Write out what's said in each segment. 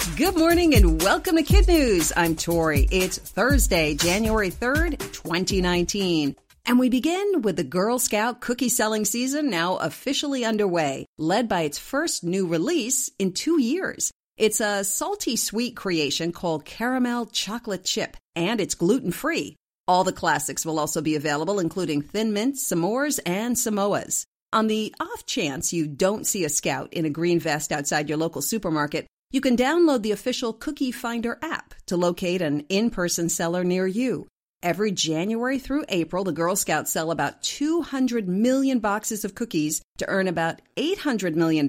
Good morning and welcome to Kid News. I'm Tori. It's Thursday, January 3rd, 2019. And we begin with the Girl Scout cookie selling season now officially underway, led by its first new release in two years. It's a salty sweet creation called Caramel Chocolate Chip, and it's gluten free. All the classics will also be available, including Thin Mints, S'mores, and Samoas. On the off chance you don't see a scout in a green vest outside your local supermarket, you can download the official Cookie Finder app to locate an in person seller near you. Every January through April, the Girl Scouts sell about 200 million boxes of cookies to earn about $800 million,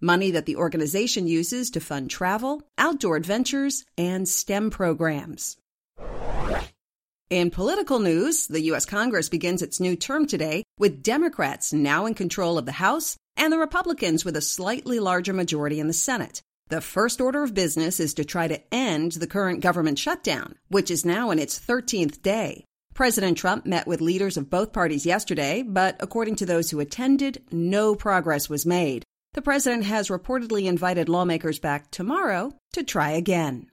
money that the organization uses to fund travel, outdoor adventures, and STEM programs. In political news, the U.S. Congress begins its new term today with Democrats now in control of the House and the Republicans with a slightly larger majority in the Senate. The first order of business is to try to end the current government shutdown, which is now in its 13th day. President Trump met with leaders of both parties yesterday, but according to those who attended, no progress was made. The president has reportedly invited lawmakers back tomorrow to try again.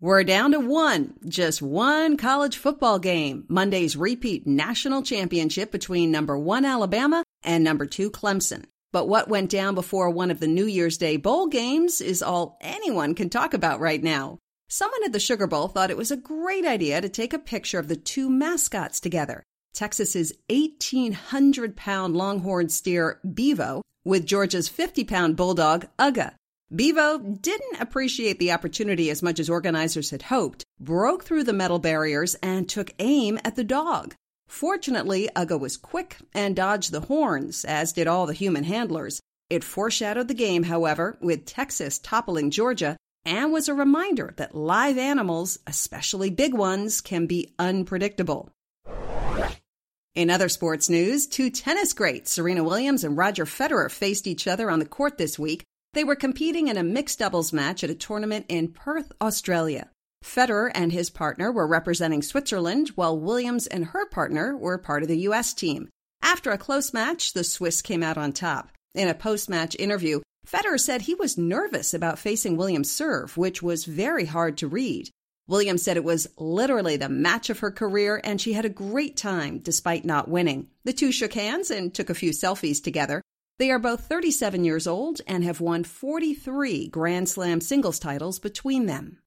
We're down to one, just one college football game. Monday's repeat national championship between number one Alabama and number two Clemson. But what went down before one of the New Year's Day bowl games is all anyone can talk about right now. Someone at the Sugar Bowl thought it was a great idea to take a picture of the two mascots together Texas's 1,800 pound longhorn steer, Bevo, with Georgia's 50 pound bulldog, Uga. Bevo didn't appreciate the opportunity as much as organizers had hoped, broke through the metal barriers, and took aim at the dog. Fortunately, Uga was quick and dodged the horns, as did all the human handlers. It foreshadowed the game, however, with Texas toppling Georgia, and was a reminder that live animals, especially big ones, can be unpredictable. In other sports news, two tennis greats, Serena Williams and Roger Federer, faced each other on the court this week. They were competing in a mixed doubles match at a tournament in Perth, Australia. Federer and his partner were representing Switzerland, while Williams and her partner were part of the U.S. team. After a close match, the Swiss came out on top. In a post match interview, Federer said he was nervous about facing Williams' serve, which was very hard to read. Williams said it was literally the match of her career and she had a great time despite not winning. The two shook hands and took a few selfies together. They are both 37 years old and have won 43 Grand Slam singles titles between them.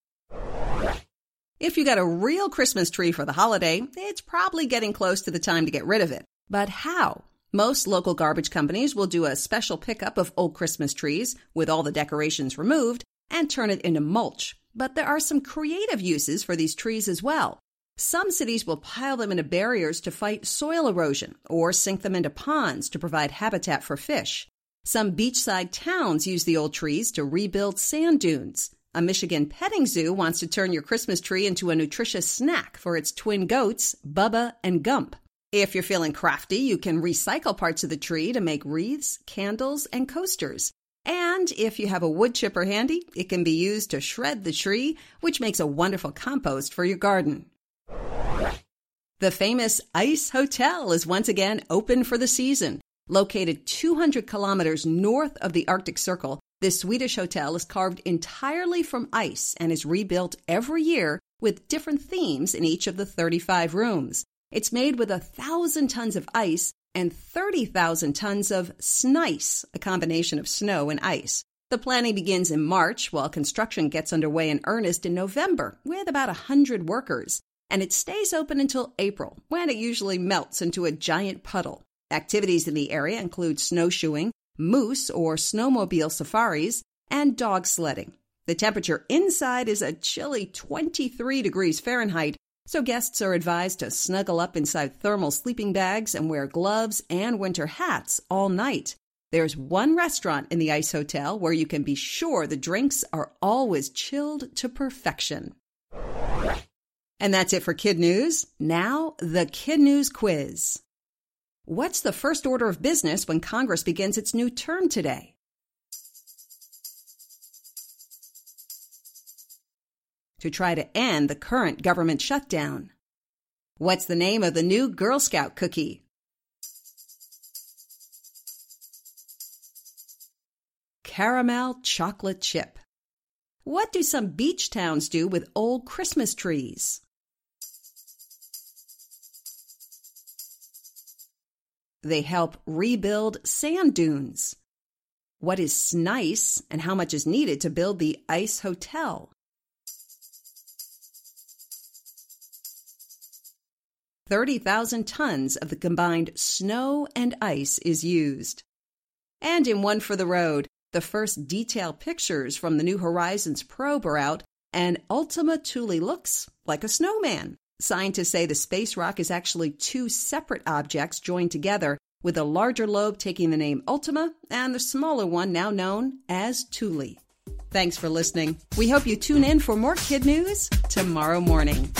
If you got a real Christmas tree for the holiday, it's probably getting close to the time to get rid of it. But how? Most local garbage companies will do a special pickup of old Christmas trees with all the decorations removed and turn it into mulch. But there are some creative uses for these trees as well. Some cities will pile them into barriers to fight soil erosion or sink them into ponds to provide habitat for fish. Some beachside towns use the old trees to rebuild sand dunes. A Michigan petting zoo wants to turn your Christmas tree into a nutritious snack for its twin goats, Bubba and Gump. If you're feeling crafty, you can recycle parts of the tree to make wreaths, candles, and coasters. And if you have a wood chipper handy, it can be used to shred the tree, which makes a wonderful compost for your garden. The famous Ice Hotel is once again open for the season. Located 200 kilometers north of the Arctic Circle, this Swedish hotel is carved entirely from ice and is rebuilt every year with different themes in each of the 35 rooms. It's made with a thousand tons of ice and 30,000 tons of snice, a combination of snow and ice. The planning begins in March while construction gets underway in earnest in November with about 100 workers. and it stays open until April, when it usually melts into a giant puddle. Activities in the area include snowshoeing, moose or snowmobile safaris, and dog sledding. The temperature inside is a chilly 23 degrees Fahrenheit, so guests are advised to snuggle up inside thermal sleeping bags and wear gloves and winter hats all night. There's one restaurant in the Ice Hotel where you can be sure the drinks are always chilled to perfection. And that's it for Kid News. Now, the Kid News quiz. What's the first order of business when Congress begins its new term today? To try to end the current government shutdown. What's the name of the new Girl Scout cookie? Caramel chocolate chip. What do some beach towns do with old Christmas trees? They help rebuild sand dunes. What is SNICE and how much is needed to build the Ice Hotel? Thirty thousand tons of the combined snow and ice is used. And in One for the Road, the first detailed pictures from the New Horizons probe are out, and Ultima Thule looks like a snowman. Scientists say the space rock is actually two separate objects joined together, with the larger lobe taking the name Ultima and the smaller one now known as Thule. Thanks for listening. We hope you tune in for more kid news tomorrow morning.